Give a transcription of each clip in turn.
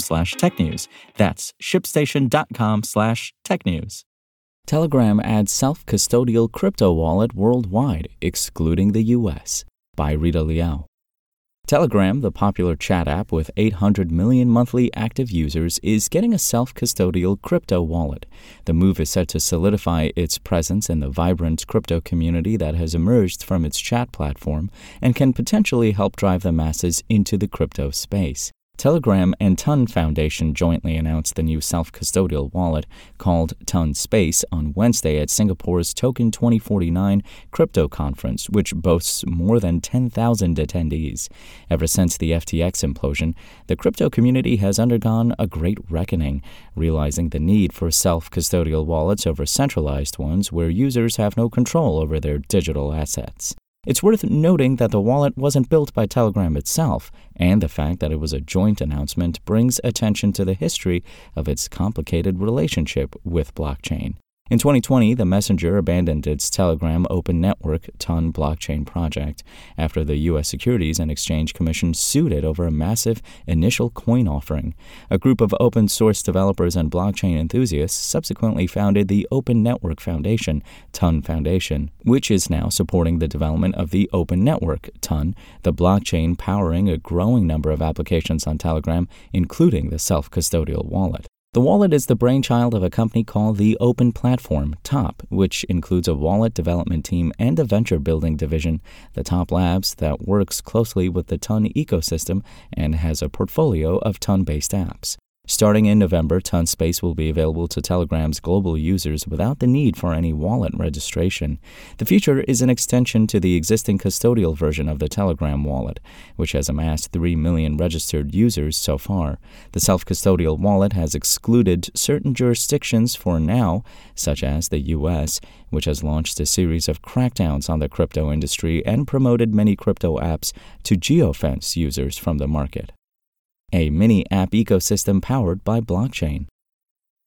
slash technews. That's shipstation.com slash technews. Telegram adds self-custodial crypto wallet worldwide, excluding the US. By Rita Liao. Telegram, the popular chat app with 800 million monthly active users, is getting a self custodial crypto wallet. The move is set to solidify its presence in the vibrant crypto community that has emerged from its chat platform and can potentially help drive the masses into the crypto space. Telegram and Ton Foundation jointly announced the new self custodial wallet called Ton Space on Wednesday at Singapore's Token 2049 crypto conference, which boasts more than 10,000 attendees. Ever since the FTX implosion, the crypto community has undergone a great reckoning, realizing the need for self custodial wallets over centralized ones where users have no control over their digital assets. It's worth noting that the wallet wasn't built by Telegram itself, and the fact that it was a joint announcement brings attention to the history of its complicated relationship with blockchain. In 2020, the messenger abandoned its Telegram Open Network Ton blockchain project after the U.S. Securities and Exchange Commission sued it over a massive initial coin offering. A group of open source developers and blockchain enthusiasts subsequently founded the Open Network Foundation, Ton Foundation, which is now supporting the development of the Open Network, Ton, the blockchain powering a growing number of applications on Telegram, including the self custodial wallet. The wallet is the brainchild of a company called the Open Platform, TOP, which includes a wallet development team and a venture building division, the TOP Labs, that works closely with the Ton ecosystem and has a portfolio of Ton based apps. Starting in November, Ton Space will be available to Telegram's global users without the need for any wallet registration. The feature is an extension to the existing custodial version of the Telegram wallet, which has amassed 3 million registered users so far. The self custodial wallet has excluded certain jurisdictions for now, such as the U.S., which has launched a series of crackdowns on the crypto industry and promoted many crypto apps to geofence users from the market a mini app ecosystem powered by blockchain.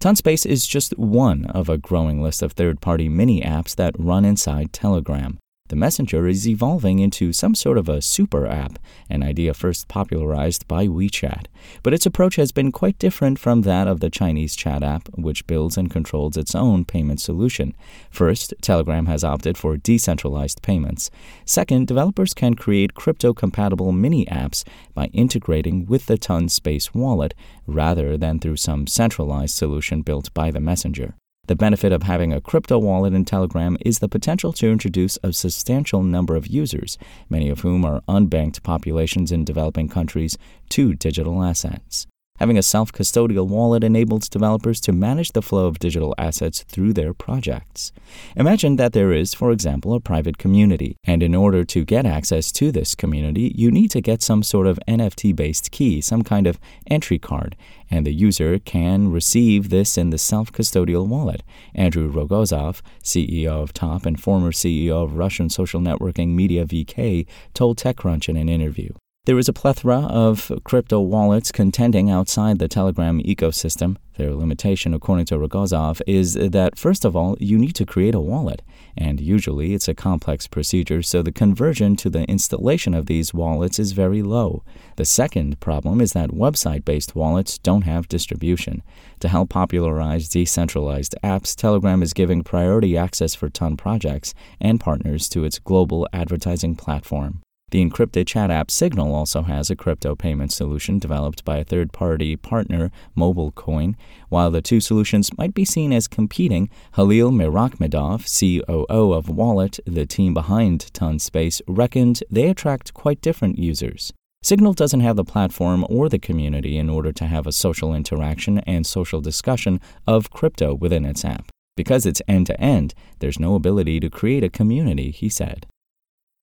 Tonspace is just one of a growing list of third party mini apps that run inside Telegram. The Messenger is evolving into some sort of a super app, an idea first popularized by WeChat. But its approach has been quite different from that of the Chinese chat app, which builds and controls its own payment solution. First, Telegram has opted for decentralized payments. Second, developers can create crypto compatible mini apps by integrating with the Ton Space wallet rather than through some centralized solution built by the Messenger. The benefit of having a crypto wallet in Telegram is the potential to introduce a substantial number of users, many of whom are unbanked populations in developing countries, to digital assets. Having a self custodial wallet enables developers to manage the flow of digital assets through their projects. Imagine that there is, for example, a private community, and in order to get access to this community, you need to get some sort of NFT based key, some kind of entry card, and the user can receive this in the self custodial wallet. Andrew Rogozov, CEO of Top and former CEO of Russian social networking Media VK, told TechCrunch in an interview. There is a plethora of crypto wallets contending outside the Telegram ecosystem. Their limitation, according to Rogozov, is that first of all, you need to create a wallet, and usually it's a complex procedure, so the conversion to the installation of these wallets is very low. The second problem is that website based wallets don't have distribution. To help popularize decentralized apps, Telegram is giving priority access for Ton projects and partners to its global advertising platform. The encrypted chat app Signal also has a crypto payment solution developed by a third party partner, MobileCoin. While the two solutions might be seen as competing, Halil Mirakhmedov, COO of Wallet, the team behind Tonspace, reckoned they attract quite different users. Signal doesn't have the platform or the community in order to have a social interaction and social discussion of crypto within its app. Because it's end to end, there's no ability to create a community, he said.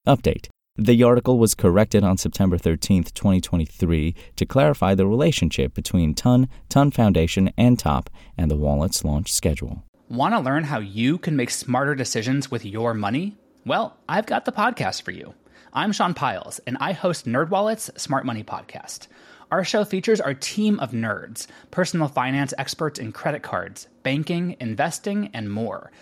Update the article was corrected on September 13, 2023, to clarify the relationship between Ton, Ton Foundation, and TOP and the wallet's launch schedule. Want to learn how you can make smarter decisions with your money? Well, I've got the podcast for you. I'm Sean Pyles, and I host NerdWallet's Smart Money Podcast. Our show features our team of nerds, personal finance experts in credit cards, banking, investing, and more –